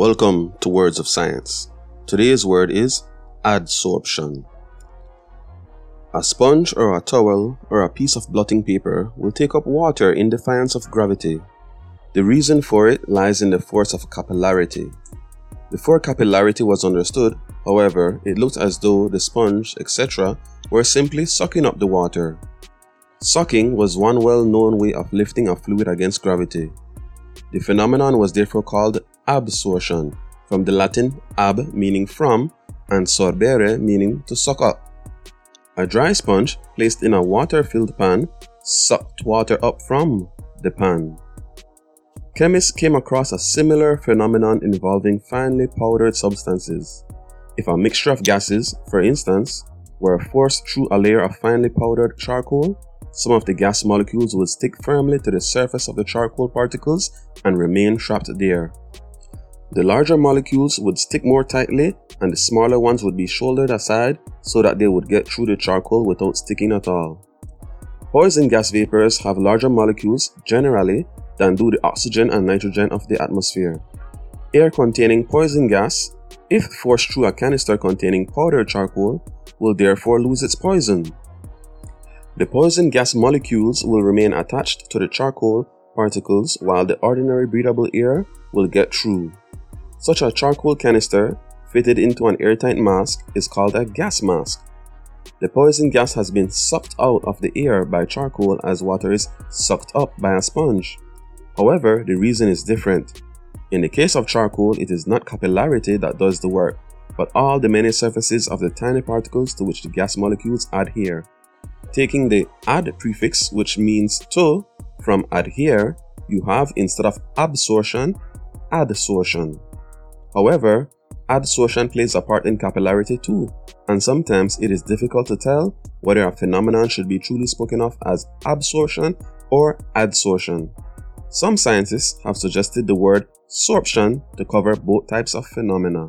Welcome to Words of Science. Today's word is adsorption. A sponge or a towel or a piece of blotting paper will take up water in defiance of gravity. The reason for it lies in the force of capillarity. Before capillarity was understood, however, it looked as though the sponge, etc., were simply sucking up the water. Sucking was one well known way of lifting a fluid against gravity. The phenomenon was therefore called absorption, from the Latin ab meaning from and sorbere meaning to suck up. A dry sponge placed in a water filled pan sucked water up from the pan. Chemists came across a similar phenomenon involving finely powdered substances. If a mixture of gases, for instance, were forced through a layer of finely powdered charcoal, some of the gas molecules would stick firmly to the surface of the charcoal particles and remain trapped there. The larger molecules would stick more tightly and the smaller ones would be shouldered aside so that they would get through the charcoal without sticking at all. Poison gas vapors have larger molecules, generally, than do the oxygen and nitrogen of the atmosphere. Air containing poison gas, if forced through a canister containing powdered charcoal, will therefore lose its poison. The poison gas molecules will remain attached to the charcoal particles while the ordinary breathable air will get through. Such a charcoal canister fitted into an airtight mask is called a gas mask. The poison gas has been sucked out of the air by charcoal as water is sucked up by a sponge. However, the reason is different. In the case of charcoal, it is not capillarity that does the work, but all the many surfaces of the tiny particles to which the gas molecules adhere. Taking the ad prefix, which means to, from adhere, you have instead of absorption, adsorption. However, adsorption plays a part in capillarity too, and sometimes it is difficult to tell whether a phenomenon should be truly spoken of as absorption or adsorption. Some scientists have suggested the word sorption to cover both types of phenomena.